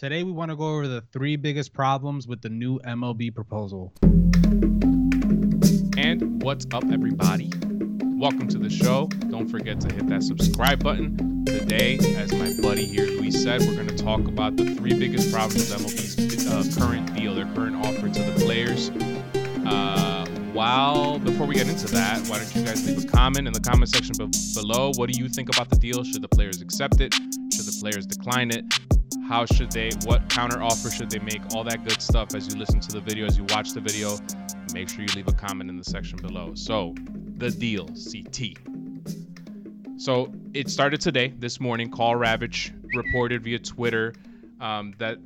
Today we want to go over the three biggest problems with the new MLB proposal. And what's up, everybody? Welcome to the show. Don't forget to hit that subscribe button. Today, as my buddy here Luis said, we're going to talk about the three biggest problems with MLB's uh, current deal, their current offer to the players. Uh, while before we get into that, why don't you guys leave a comment in the comment section be- below? What do you think about the deal? Should the players accept it? Should the players decline it? How should they? What counter offer should they make? All that good stuff as you listen to the video, as you watch the video. Make sure you leave a comment in the section below. So, the deal, CT. So it started today, this morning. Karl Ravech reported via Twitter um, that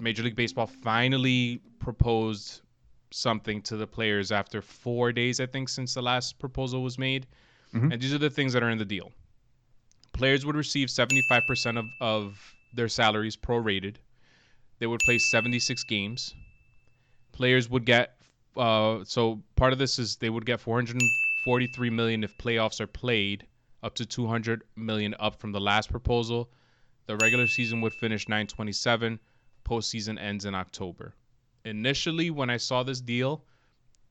Major League Baseball finally proposed something to the players after four days, I think, since the last proposal was made. Mhm. And these are the things that are in the deal. Players would receive 75% of, of their salaries prorated. They would play 76 games. Players would get uh, so part of this is they would get 443 million if playoffs are played, up to 200 million up from the last proposal. The regular season would finish 927. Postseason ends in October. Initially, when I saw this deal,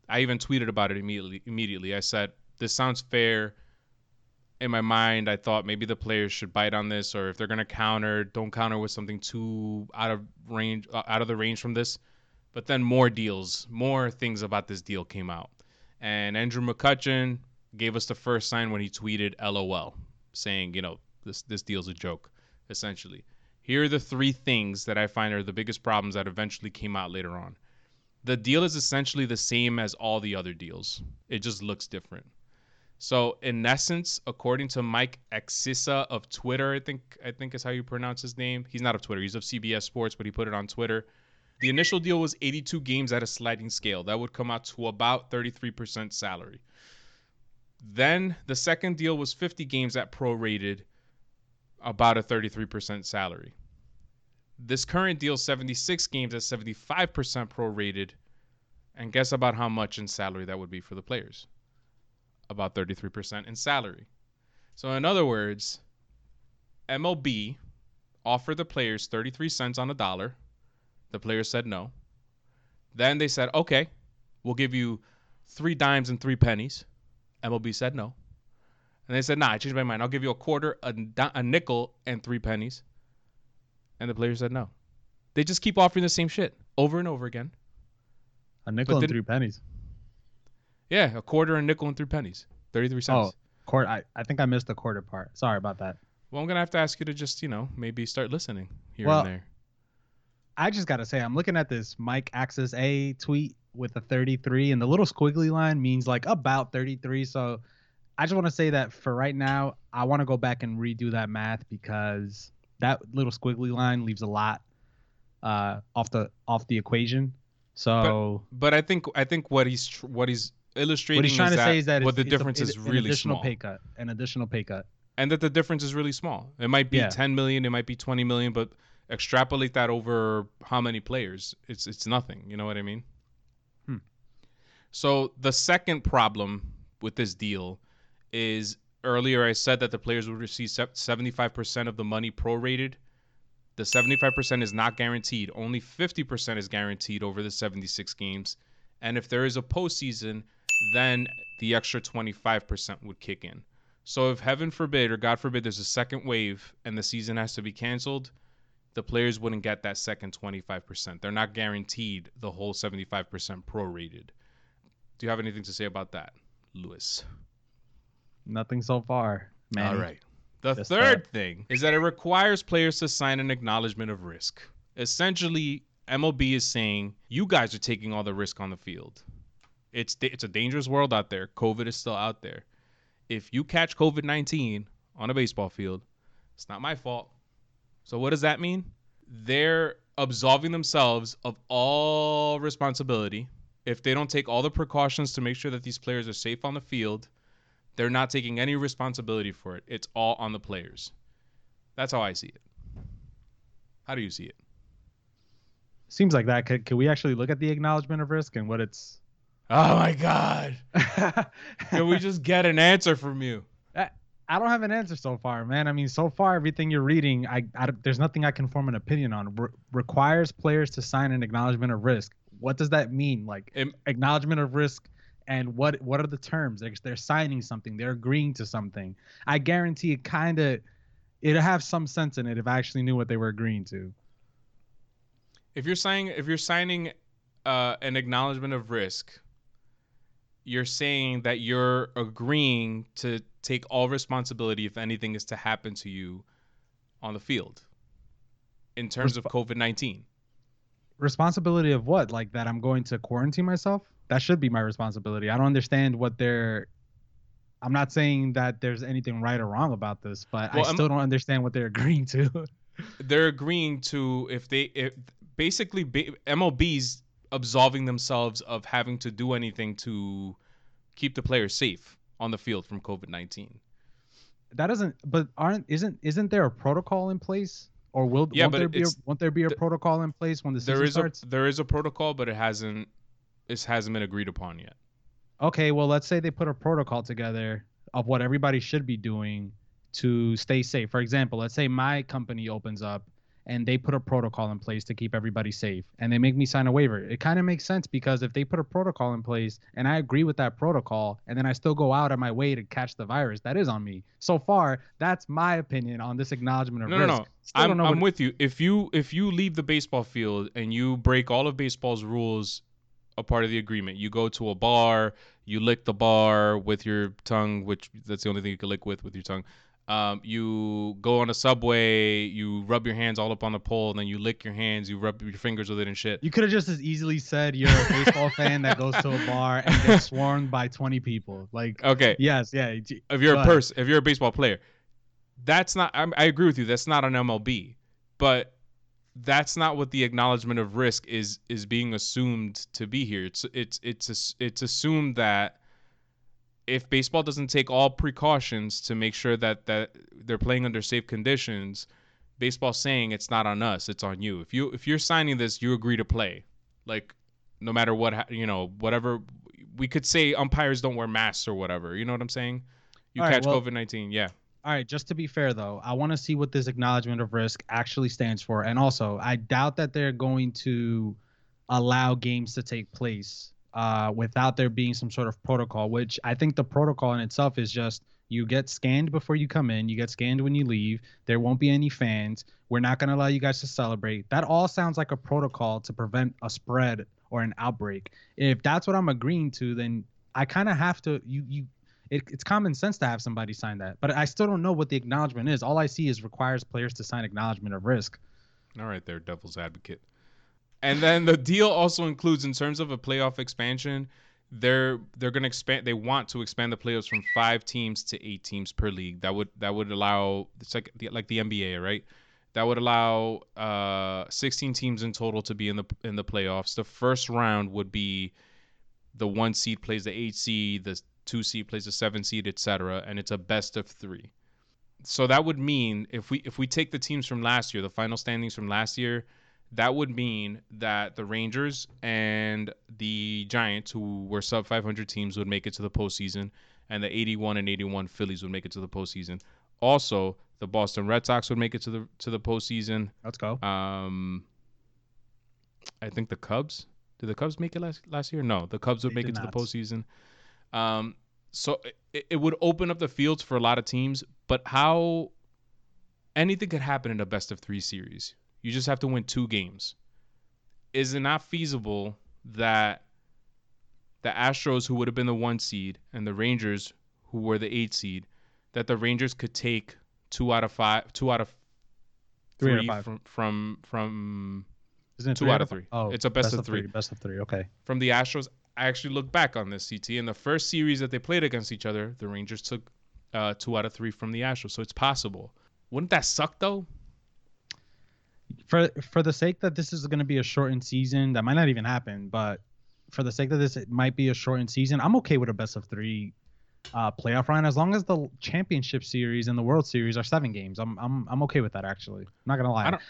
I even tweeted about it immediately. Immediately, I said, "This sounds fair." In my mind, I thought maybe the players should bite on this, or if they're gonna counter, don't counter with something too out of range, uh, out of the range from this. But then more deals, more things about this deal came out, and Andrew McCutchen gave us the first sign when he tweeted "LOL," saying, you know, this this deal's a joke, essentially. Here are the three things that I find are the biggest problems that eventually came out later on. The deal is essentially the same as all the other deals. It just looks different. So in essence, according to Mike Axisa of Twitter, I think I think is how you pronounce his name. He's not of Twitter. He's of CBS Sports, but he put it on Twitter. The initial deal was 82 games at a sliding scale. That would come out to about 33% salary. Then the second deal was 50 games at prorated, about a 33% salary. This current deal 76 games at 75% prorated, and guess about how much in salary that would be for the players? About 33% in salary. So in other words, MLB offered the players 33 cents on a dollar. The players said no. Then they said, "Okay, we'll give you 3 dimes and 3 pennies." MLB said no. And they said, nah, I changed my mind. I'll give you a quarter, a, a nickel, and three pennies. And the players said no. They just keep offering the same shit over and over again. A nickel and didn't- three pennies. Yeah, a quarter, a nickel, and three pennies. 33 cents. Oh, quarter. I, I think I missed the quarter part. Sorry about that. Well, I'm going to have to ask you to just, you know, maybe start listening here Well, and there. I just gotta say, I'm looking at this Mike Axisa tweet with a 33, and the little squiggly line means like about 33. So I just want to say that for right now, I want to go back and redo that math because that little squiggly line leaves a lot uh, off the off the equation. So But I think I think what he's tr- what he's illustrating what he's trying to say is that what it's, the a- difference it- is an really additional small. pay cut, an additional pay cut. and that the difference is really small. It might be Yeah. 10 million, it might be 20 million, but extrapolate that over how many players? It's it's nothing. You know what I mean? Hmm. So the second problem with this deal is earlier I said that the players would receive 75% of the money prorated. The 75% is not guaranteed. Only 50% is guaranteed over the 76 games. And if there is a postseason, then the extra 25% would kick in. So if heaven forbid or God forbid there's a second wave and the season has to be canceled, the players wouldn't get that second 25%. They're not guaranteed the whole 75% prorated. Do you have anything to say about that, Luis? Nothing so far, man. All right. The Just third thing is that it requires players to sign an acknowledgement of risk. Essentially, MLB is saying you guys are taking all the risk on the field. It's it's a dangerous world out there. COVID is still out there. If you catch COVID nineteen on a baseball field, it's not my fault. So what does that mean? They're absolving themselves of all responsibility. If they don't take all the precautions to make sure that these players are safe on the field, they're not taking any responsibility for it. It's all on the players. That's how I see it. How do you see it? Seems like that. Could, could we actually look at the acknowledgement of risk and what it's? Oh my God. Can we just get an answer from you? I don't have an answer so far, man. I mean, so far everything you're reading, I, I there's nothing I can form an opinion on. Re- requires players to sign an acknowledgement of risk. What does that mean? Like It- acknowledgement of risk, and what what are the terms? They're, they're signing something. They're agreeing to something. I guarantee it kind of it'd have some sense in it if I actually knew what they were agreeing to. if you're signing if you're signing uh, an acknowledgement of risk, you're saying that you're agreeing to take all responsibility if anything is to happen to you on the field in terms of COVID nineteen. Responsibility of what? Like that I'm going to quarantine myself? That should be my responsibility. I don't understand what they're. I'm not saying that there's anything right or wrong about this, but Well, I I'm- still don't understand what they're agreeing to. They're agreeing to if they if basically ba- MLB's absolving themselves of having to do anything to keep the players safe on the field from COVID nineteen. that doesn't. But aren't isn't isn't there a protocol in place? Or will Yeah, won't but there be a, won't there be a th- protocol in place when the season There is starts? a there is a protocol, but it hasn't it hasn't been agreed upon yet. okay, well, let's say they put a protocol together of what everybody should be doing to stay safe. For example, let's say my company opens up and they put a protocol in place to keep everybody safe and they make me sign a waiver. It kind of makes sense because if they put a protocol in place and I agree with that protocol and then I still go out of my way to catch the virus, that is on me. So far, that's my opinion on this acknowledgement of No, no, risk. no. Still don't I'm, know I'm with you. If you if you leave the baseball field and you break all of baseball's rules, a part of the agreement, you go to a bar, you lick the bar with your tongue, which that's the only thing you can lick with with your tongue. Um, you go on a subway, you rub your hands all up on the pole, and then you lick your hands, you rub your fingers with it and shit. You could have just as easily said you're a baseball fan that goes to a bar and gets swarmed by 20 people. Like, Okay, yes, yeah. if you're Go a person, if you're a baseball player, that's not. I'm, I agree with you. That's not an MLB, but that's not what the acknowledgement of risk is is being assumed to be here. It's it's it's it's assumed that if baseball doesn't take all precautions to make sure that that they're playing under safe conditions, baseball's saying it's not on us, it's on you. If you if you're signing this, you agree to play, like no matter what you know, whatever. We could say umpires don't wear masks or whatever. You know what I'm saying? You All right, catch well- COVID nineteen, yeah. All right, just to be fair though, I want to see what this acknowledgement of risk actually stands for. And also, I doubt that they're going to allow games to take place uh, without there being some sort of protocol, which I think the protocol in itself is just you get scanned before you come in, you get scanned when you leave. There won't be any fans. We're not going to allow you guys to celebrate. That all sounds like a protocol to prevent a spread or an outbreak. If that's what I'm agreeing to, then I kind of have to you you it, it's common sense to have somebody sign that. But I still don't know what the acknowledgement is. All I see is requires players to sign acknowledgement of risk. All right, there, devil's advocate. And then the deal also includes, in terms of a playoff expansion, they're they're gonna expand. They want to expand the playoffs from five teams to eight teams per league. That would that would allow it's like the, like the NBA, right? That would allow uh, 16 teams in total to be in the in the playoffs. The first round would be the one seed plays the eight seed, the two seed plays the seven seed, etc. And it's a best of three. So that would mean if we if we take the teams from last year, the final standings from last year, that would mean that the Rangers and the Giants, who were sub 500 teams, would make it to the postseason, and the 81 and 81 Phillies would make it to the postseason. Also, the Boston Red Sox would make it to the to the postseason. Let's go. Um, I think the Cubs. Did the Cubs make it last last year? No, the Cubs would They make it to not. the postseason. Um, so it, it would open up the fields for a lot of teams. But how anything could happen in a best of three series? You just have to win two games. Is it not feasible that the Astros, who would have been the one seed, and the Rangers, who were the eight seed, that the Rangers could take two out of five, two out of Three out of five. from from from Isn't it two out of three. Oh, It's a best of of three. Best of three. Okay. from the Astros. I actually looked back on this CT in the first series that they played against each other. The Rangers took uh, two out of three from the Astros, so it's possible. Wouldn't that suck though? For for the sake that this is going to be a shortened season, that might not even happen. But for the sake that this it might be a shortened season, I'm okay with a best of three uh, playoff run as long as the championship series and the World Series are seven games. I'm I'm I'm okay with that actually. I'm not gonna lie. I don't-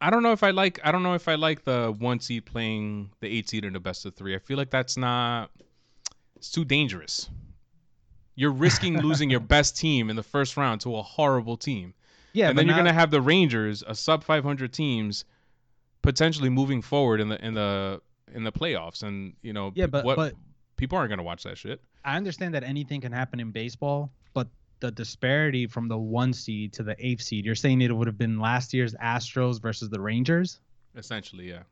I don't know if I like. I don't know if I like the one seed playing the eight seed in the best of three. I feel like that's not. It's too dangerous. You're risking losing your best team in the first round to a horrible team. Yeah, and then you're gonna have the Rangers, a sub 500 teams, potentially moving forward in the in the in the playoffs. And you know, Yeah, but- what but- people aren't gonna watch that shit. I understand that anything can happen in baseball, but the disparity from the one seed to the eighth seed, you're saying it would have been last year's Astros versus the Rangers. Essentially, yeah.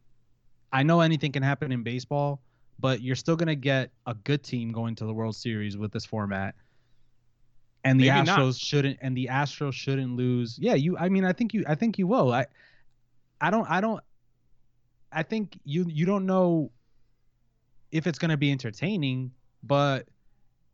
I know anything can happen in baseball, but you're still gonna get a good team going to the World Series with this format. And the Maybe not. Astros shouldn't and the Astros shouldn't lose. Yeah, you I mean I think you I think you will. I I don't I don't I think you you don't know if it's gonna be entertaining, but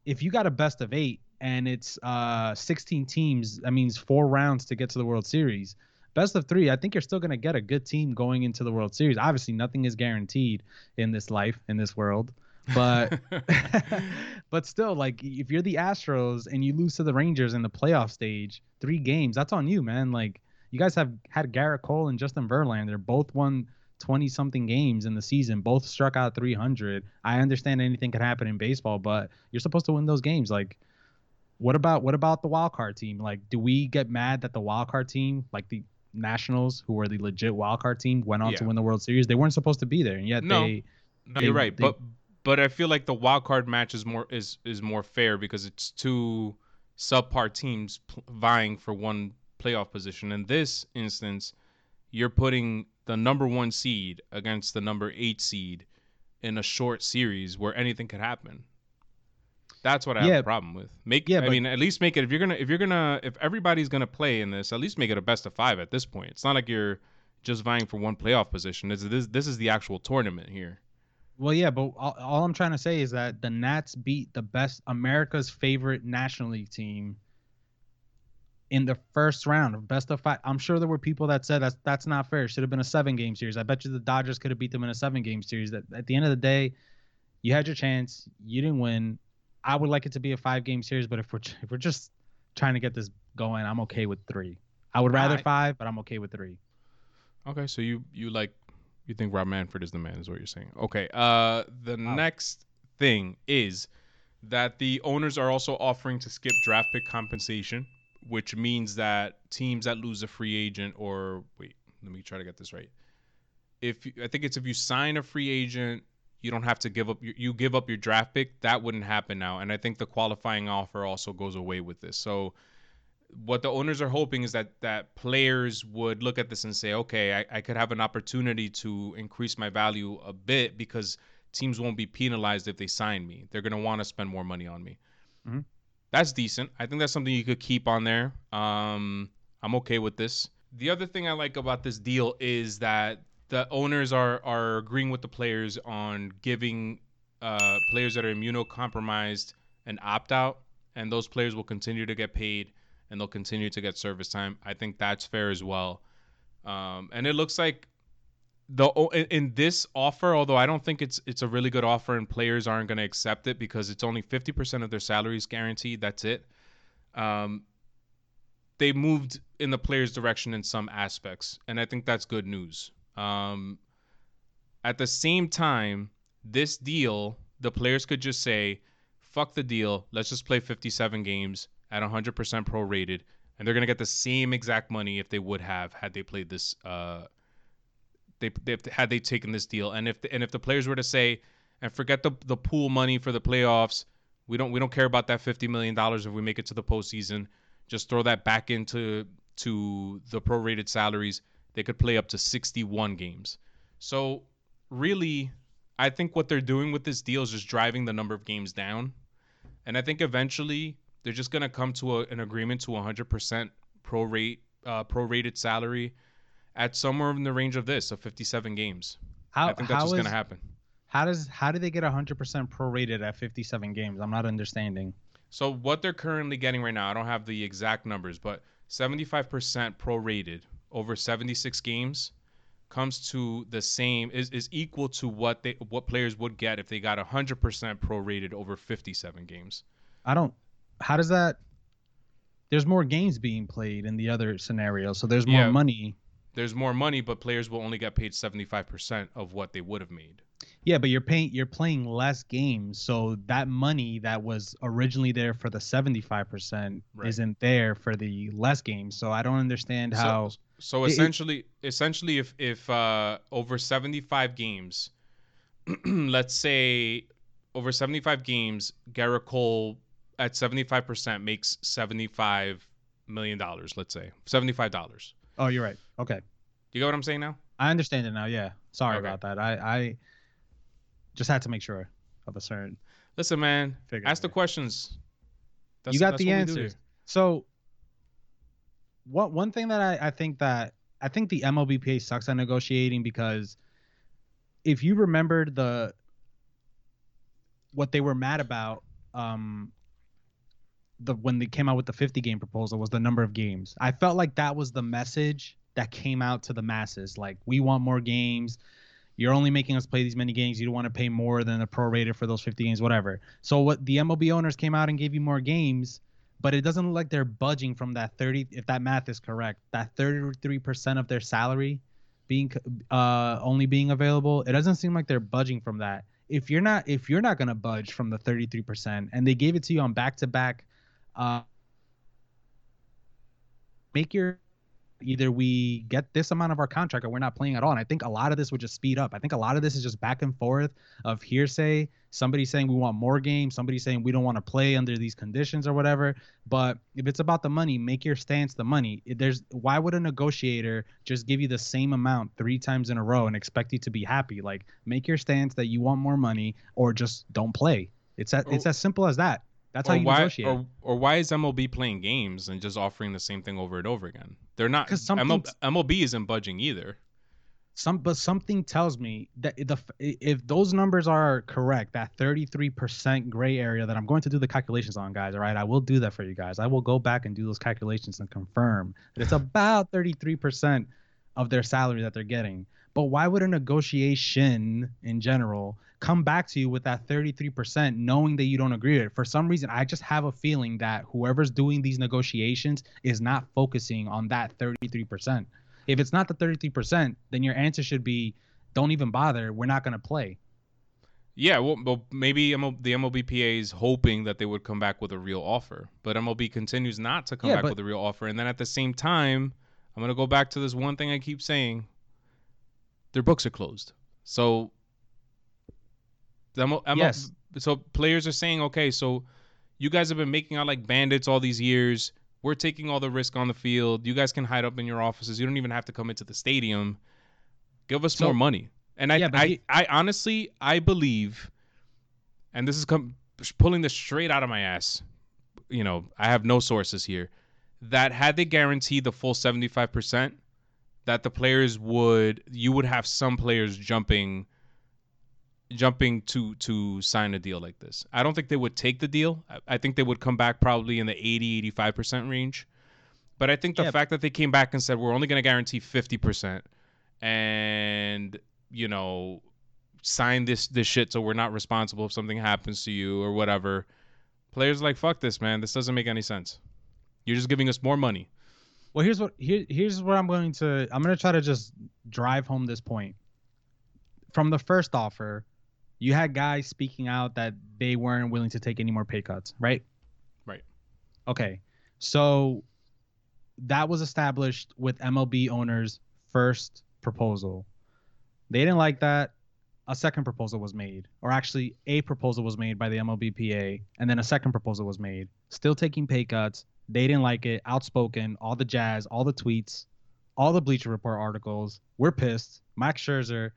if you got a best of eight and it's uh 16 teams, that means four rounds to get to the World Series best of three, I think you're still going to get a good team going into the World Series. Obviously, nothing is guaranteed in this life, in this world. But but still, like if you're the Astros and you lose to the Rangers in the playoff stage, three games, that's on you, man. Like you guys have had Gerrit Cole and Justin Verlander, both won 20 something games in the season, both struck out 300. I understand anything could happen in baseball, but you're supposed to win those games. Like what about what about the wild card team? Like, do we get mad that the wild card team, like the Nationals, who were the legit wild card team, went on to win the World Series? They weren't supposed to be there, and yet No. they. No, They- you're right, they- but but I feel like the wild card match is more is is more fair because it's two subpar teams pl- vying for one playoff position. In this instance, you're putting the number one seed against the number eight seed in a short series where anything could happen. That's what I have a problem with. Make Yeah, I but- mean at least make it if you're gonna if you're gonna if everybody's gonna play in this, at least make it a best of five at this point. It's not like you're just vying for one playoff position. This this this is the actual tournament here. Well, yeah, but all, all I'm trying to say is that the Nats beat the best America's favorite National League team in the first round of best of five. I'm sure there were people that said that's that's not fair. It should have been a seven game series. I bet you the Dodgers could have beat them in a seven game series. That at the end of the day, you had your chance. You didn't win. I would like it to be a five game series, but if we're if we're just trying to get this going, I'm okay with three. I would rather I- five, but I'm okay with three. Okay, so you you like you think Rob Manfred is the man is what you're saying. Okay. Uh the Wow. next thing is that the owners are also offering to skip draft pick compensation, which means that teams that lose a free agent or wait, let me try to get this right. If you, I think it's if you sign a free agent, you don't have to give up you give up your draft pick. That wouldn't happen now, and I think the qualifying offer also goes away with this. So what the owners are hoping is that that players would look at this and say, okay, I, I could have an opportunity to increase my value a bit because teams won't be penalized if they sign me. They're gonna want to spend more money on me. Mhm. That's decent. I think that's something you could keep on there. Um, I'm okay with this. The other thing I like about this deal is that the owners are are agreeing with the players on giving uh, players that are immunocompromised an opt out, and those players will continue to get paid and they'll continue to get service time. I think that's fair as well. Um, and it looks like the in, this offer, although I don't think it's it's a really good offer, and players aren't going to accept it because it's only fifty percent of their salaries guaranteed. That's it. Um, they moved in the players' direction in some aspects, and I think that's good news. Um, at the same time, this deal, the players could just say, "Fuck the deal. Let's just play 57 games at 100% prorated, and they're gonna get the same exact money if they would have had they played this. Uh, they, they had they taken this deal, and if the, and if the players were to say, and forget the the pool money for the playoffs, we don't we don't care about that 50 million dollars if we make it to the postseason. Just throw that back into to the prorated salaries. They could play up to 61 games. So really, I think what they're doing with this deal is just driving the number of games down. And I think eventually they're just going to come to a, an agreement to 100% prorate uh, prorated salary at somewhere in the range of this of 57 games. How I think that's what's gonna happen. How does how do they get 100% prorated at 57 games? I'm not understanding. So what they're currently getting right now, I don't have the exact numbers, but 75% prorated over 76 games comes to the same is, is equal to what they what players would get if they got 100% prorated over 57 games. I don't. How does that? There's more games being played in the other scenario, so there's more Yeah. money. There's more money, but players will only get paid 75% of what they would have made. Yeah, but you're paying you're playing less games, so that money that was originally there for the 75% Right. isn't there for the less games. So I don't understand how So, so it- it- essentially, essentially, if if uh, over seventy five games, let's say over seventy five games, Gerrit Cole at seventy five percent makes seventy five million dollars. Let's say seventy five dollars. Oh, you're right. Okay. You get what I'm saying now? I understand it now. Yeah. Sorry Okay. about that. I I just had to make sure of a certain Listen, man, ask the questions. you got that's the what we do answers. So, what one thing that I, I think that I think the MLBPA sucks at negotiating because if you remembered the what they were mad about, um, the when they came out with the 50 game proposal was the number of games. I felt like that was the message that came out to the masses. Like we want more games. You're only making us play these many games. You don't want to pay more than the prorated for those 50 games, whatever. So what the MLB owners came out and gave you more games, but it doesn't look like they're budging from that 30. If that math is correct, that 33% of their salary being uh only being available, it doesn't seem like they're budging from that. If you're not if you're not gonna budge from the 33% and they gave it to you on back to back, uh, make your either we get this amount of our contract or we're not playing at all. And I think a lot of this would just speed up. I think a lot of this is just back and forth of hearsay. Somebody saying we want more games, somebody saying we don't want to play under these conditions or whatever. But if it's about the money, make your stance the money. There's why would a negotiator just give you the same amount three times in a row and expect you to be happy? Like make your stance that you want more money or just don't play. It's as, it's as simple as that. That's how or you why, negotiate. Or, or why is MLB playing games and just offering the same thing over and over again? They're not. 'Cause ML, something's- MLB isn't budging either. some but something tells me that the if those numbers are correct that 33% gray area that i'm going to do the calculations on guys all right i will do that for you guys i will go back and do those calculations and confirm that it's about 33% of their salary that they're getting but why would a negotiation in general come back to you with that 33% knowing that you don't agree with it for some reason i just have a feeling that whoever's doing these negotiations is not focusing on that 33% if it's not the 33%, then your answer should be don't even bother. We're not going to play. Yeah, well, well maybe ML, the MLBPA is hoping that they would come back with a real offer, but MLB continues not to come Yeah, back but- with a real offer. And then at the same time, I'm gonna go back to this one thing I keep saying: their books are closed. So, ML, ML, Yes. so players are saying, okay, so you guys have been making out like bandits all these years. We're taking all the risk on the field. You guys can hide up in your offices. You don't even have to come into the stadium. Give us So- more money. And I, Yeah, I, he- I honestly, I believe, and this is com- pulling this straight out of my ass. You know, I have no sources here. That had they guaranteed the full seventy-five percent, that the players would, you would have some players jumping, jumping to to sign a deal like this. I don't think they would take the deal. I, I think they would come back probably in the 80, 85 percent range. But I think the Yeah. fact that they came back and said we're only going to guarantee fifty percent, and you know sign this this shit so we're not responsible if something happens to you or whatever players are like fuck this man this doesn't make any sense you're just giving us more money Well, here's what here here's where I'm going to I'm going to try to just drive home this point. From the first offer, you had guys speaking out that they weren't willing to take any more pay cuts, right? Right. Okay. So that was established with MLB owners' first proposal. They didn't like that. A second proposal was made, or actually, a proposal was made by the MLBPA, and then a second proposal was made, still taking pay cuts. They didn't like it. Outspoken, all the jazz, all the tweets, all the Bleacher Report articles. We're pissed. Max Scherzer,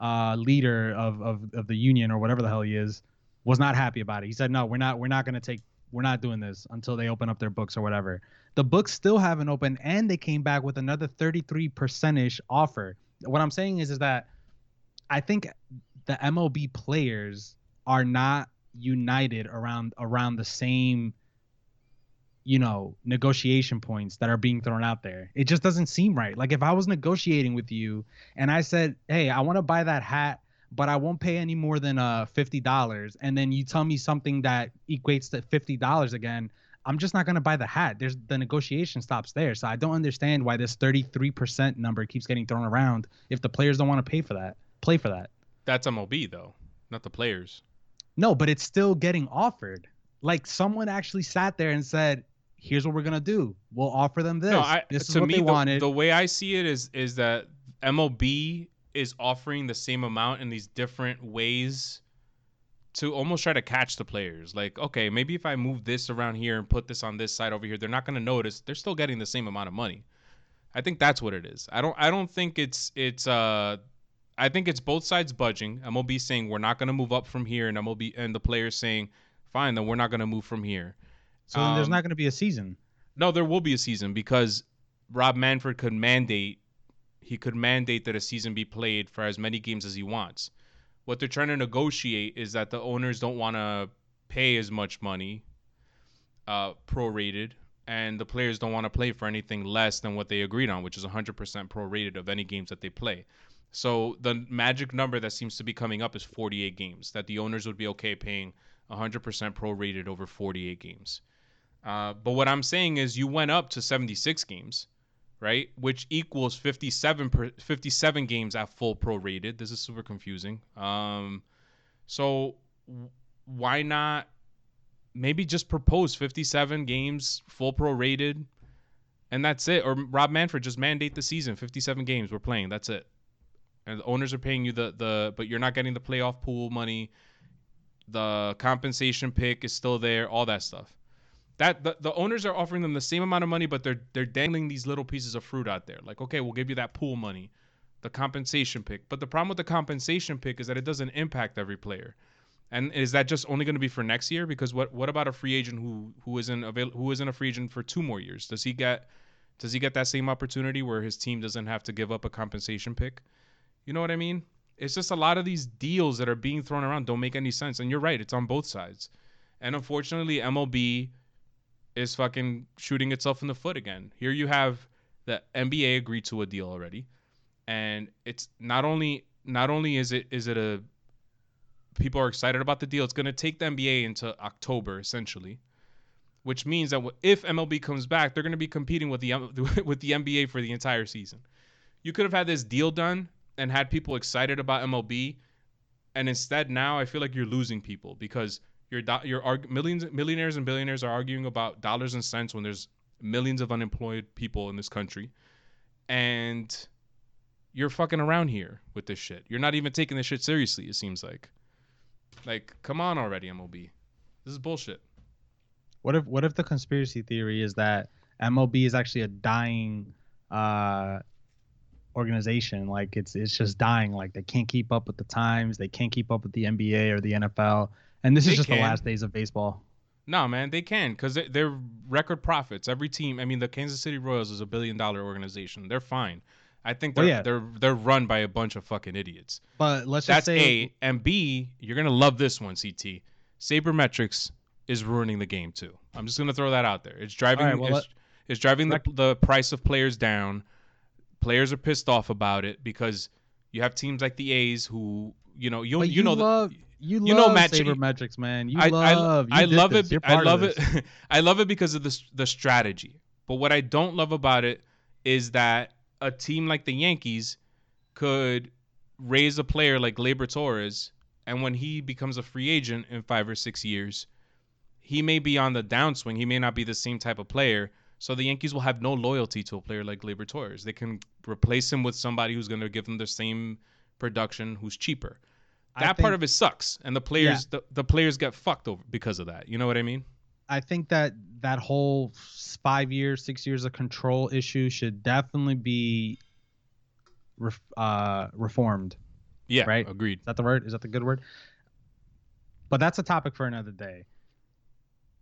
uh, leader of, of of the union or whatever the hell he is, was not happy about it. He said, "No, we're not. We're not going to take. We're not doing this until they open up their books or whatever." The books still haven't opened, and they came back with another 33 percentage offer. What I'm saying is, is that I think the MLB players are not united around around the same you know negotiation points that are being thrown out there. It just doesn't seem right. Like if i was negotiating with you and i said hey i want to buy that hat but i won't pay any more than uh $50 and then you tell me something that equates to $50 again i'm just not going to buy the hat. There's the negotiation stops there. So i don't understand why this 33% number keeps getting thrown around if the players don't want to pay for that play for that. That's MLB though, not the players. No, but it's still getting offered. Like someone actually sat there and said, "Here's what we're gonna do. We'll offer them this. No, I, this is what me, they the, wanted." the way I see it is is that MLB is offering the same amount in these different ways to almost try to catch the players. Like, okay, maybe if I move this around here and put this on this side over here, they're not going to notice. They're still getting the same amount of money. I think that's what it is. I don't I don't think it's it's uh I think it's both sides budging. MLB saying we're not going to move up from here and MLB and the players saying fine, then we're not going to move from here. So then there's um, not gonna be a season. No, there will be a season because Rob Manfred could mandate he could mandate that a season be played for as many games as he wants. What they're trying to negotiate is that the owners don't want to pay as much money, uh, prorated, and the players don't want to play for anything less than what they agreed on, which is 100% prorated of any games that they play. So the magic number that seems to be coming up is 48 games that the owners would be okay paying 100% prorated over 48 games. Uh, but what I'm saying is you went up to 76 games, right? Which equals 57 per, 57 games at full prorated. This is super confusing. Um, so w- why not maybe just propose 57 games full prorated and that's it or Rob Manfred just mandate the season 57 games we're playing that's it and the owners are paying you the the but you're not getting the playoff pool money the compensation pick is still there all that stuff that the, the owners are offering them the same amount of money but they're they're dangling these little pieces of fruit out there. Like okay we'll give you that pool money the compensation pick. But the problem with the compensation pick is that it doesn't impact every player. And is that just only going to be for next year? Because what what about a free agent who who isn't avail- who isn't a free agent for two more years? Does he get does he get that same opportunity where his team doesn't have to give up a compensation pick? You know what i mean? It's just a lot of these deals that are being thrown around don't make any sense. And you're right it's on both sides. And unfortunately mlb is fucking shooting itself in the foot again. Here you have the NBA agreed to a deal already, and it's not only not only is it is it a people are excited about the deal. It's going to take the NBA into October essentially, which means that if MLB comes back, they're going to be competing with the with the NBA for the entire season. You could have had this deal done and had people excited about MLB, and instead now I feel like you're losing people because your your arg- millions millionaires and billionaires are arguing about dollars and cents when there's millions of unemployed people in this country, and you're fucking around here with this shit. You're not even taking this shit seriously. It seems like, like, come on already, MLB. This is bullshit. What if what if the conspiracy theory is that MLB is actually a dying uh organization like it's it's just dying like they can't keep up with the times they can't keep up with the NBA or the NFL and this They is just can. the last days of baseball No, man, they can because they, they're record profits. Every team, I mean, the Kansas City Royals is a billion dollar organization. They're fine. I think oh, they're Well, yeah. they're they're run by a bunch of fucking idiots. but let's just That's say A. And B, you're gonna love this one, CT. Sabermetrics is ruining the game too. I'm just gonna throw that out there. It's driving right, well, it's, it's driving the, the price of players down. Players are pissed off about it because you have teams like the A's who you know you but you, know the- love you, you know Matt Ch- sabermetrics man you I, love I, you I love this. it. I love it. I love it because of the the strategy. But what I don't love about it is that a team like the Yankees could raise a player like Gleyber Torres, and when he becomes a free agent in five or six years, he may be on the downswing. He may not be the same type of player. So the Yankees will have no loyalty to a player like Gleyber Torres. They can replace him with somebody who's going to give them the same production, who's cheaper. That part of it sucks, and the players the, the players get fucked over because of that. You know what I mean? I think that that whole five years, six years of control issue should definitely be ref, uh, reformed. Yeah, Right. Agreed. Is that the word? Is that the good word? But that's a topic for another day.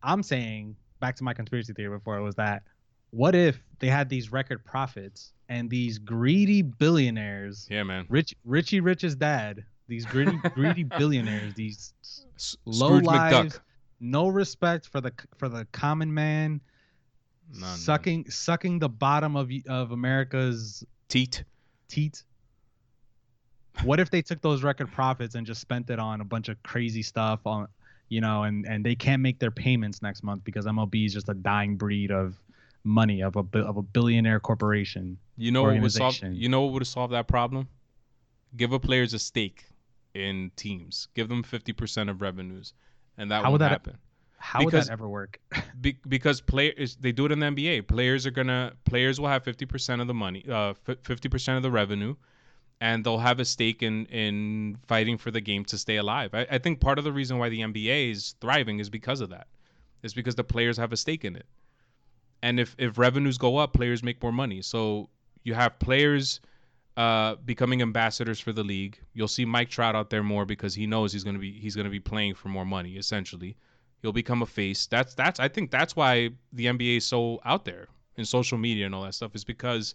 I'm saying back to my conspiracy theory before was that what if they had these record profits and these greedy billionaires, Yeah, man. Rich Richie Rich's dad, these greedy greedy billionaires, these S- low Scrooge lives, McDuck. no respect for the for the common man, None. sucking sucking the bottom of of America's Teat. teat. What if they took those record profits and just spent it on a bunch of crazy stuff on, you know, and and they can't make their payments next month because MLB is just a dying breed of money of a of a billionaire corporation. You know what would solve? You know what would have solved that problem? Give a players a stake in teams. Give them 50% of revenues, and that How would that- happen. How Because- would that ever work? Be- because players they do it in the NBA. Players are gonna players will have 50% of the money, uh, 50% of the revenue, and they'll have a stake in in fighting for the game to stay alive. I, I think part of the reason why the NBA is thriving is because of that. It's because the players have a stake in it. And if if revenues go up, players make more money. So you have players uh, becoming ambassadors for the league. You'll see Mike Trout out there more because he knows he's gonna be he's gonna be playing for more money. Essentially, he'll become a face. That's that's I think that's why the NBA is so out there in social media and all that stuff is because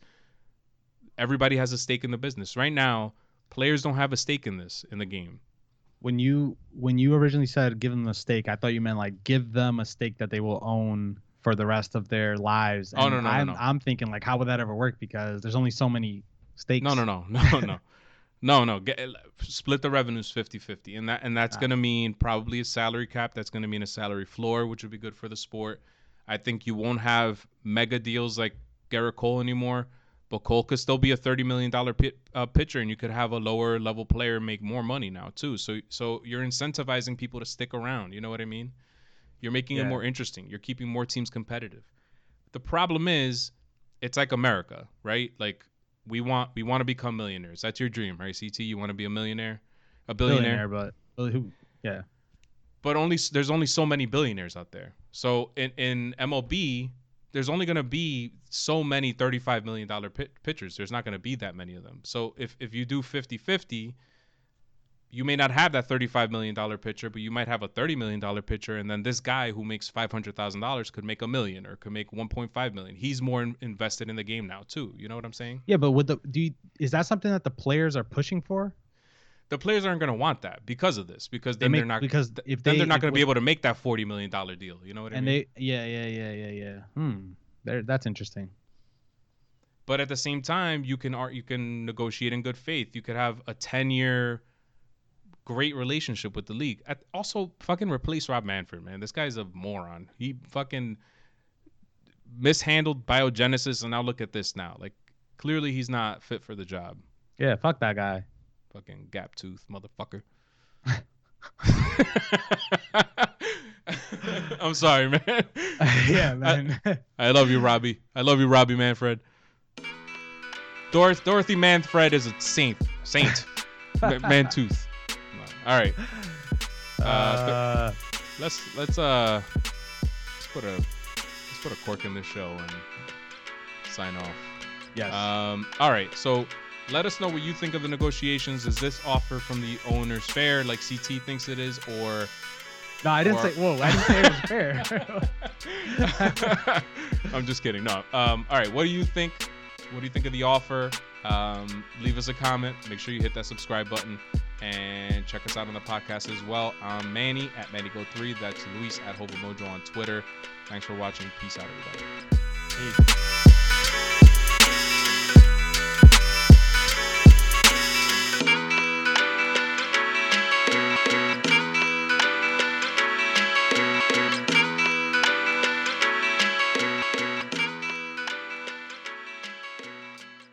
everybody has a stake in the business. Right now, players don't have a stake in this in the game. when you when you originally said give them a stake, I thought you meant like give them a stake that they will own for the rest of their lives. Oh, And no, no, no, I'm, no. I'm thinking like how would that ever work? Because there's only so many stakes. No, no, no, no, no. No, no. Get, split the revenues 50-50. And that and that's Ah. going to mean probably a salary cap. That's going to mean a salary floor, which would be good for the sport. I think you won't have mega deals like Gerrit Cole anymore, but Cole could still be a $30 million pit, uh, pitcher and you could have a lower level player make more money now too. So so you're incentivizing people to stick around, you know what I mean? You're making it more interesting. You're keeping more teams competitive. The problem is it's like America, right? Like we want we want to become millionaires. That's your dream, right? CT, you want to be a millionaire, a billionaire. billionaire, but who? Yeah, But only there's only so many billionaires out there. So in in MLB, there's only going to be so many 35 million dollar pitchers. There's not going to be that many of them. So if if you do 50-50, you may not have that 35 million dollar pitcher, but you might have a 30 million dollar pitcher and then this guy who makes $500,000 could make a million or could make 1.5 million. He's more in- invested in the game now too. You know what I'm saying? yeah. But would the do you, is that something that the players are pushing for? the players aren't going to want that because of this because They then make they're not because if then they they're not going to be able to make that 40 million dollar deal you know what i and mean they yeah yeah yeah yeah yeah. Hmm. There, that's interesting. but at the same time you can art you can negotiate in good faith you could have a 10 year great relationship with the league At, also fucking replace rob manfred man this guy's a moron he fucking mishandled biogenesis and now look at this now like clearly he's not fit for the job Yeah, fuck that guy. Fucking gap tooth motherfucker. I'm sorry, man. yeah, man. I, I love you, Robbie. I love you, Robbie Manfred. Dorothy, Dorothy Manfred is a saint. Saint. Ma- Mantooth. All right. uh, Let's let's uh let's put a let's put a cork in this show and sign off. yes. Um, all right, so let us know what you think of the negotiations. Is this offer from the owners fair, like CT thinks it is, or? no, I didn't or- say. Whoa, I didn't say it was fair. I'm just kidding. No. Um, all right, what do you think? What do you think of the offer? Um, leave us a comment. Make sure you hit that subscribe button and check us out on the podcast as well. I'm Manny at MannyGo3. That's Luis at Hobo Mojo on Twitter. Thanks for watching. Peace out, everybody. Peace.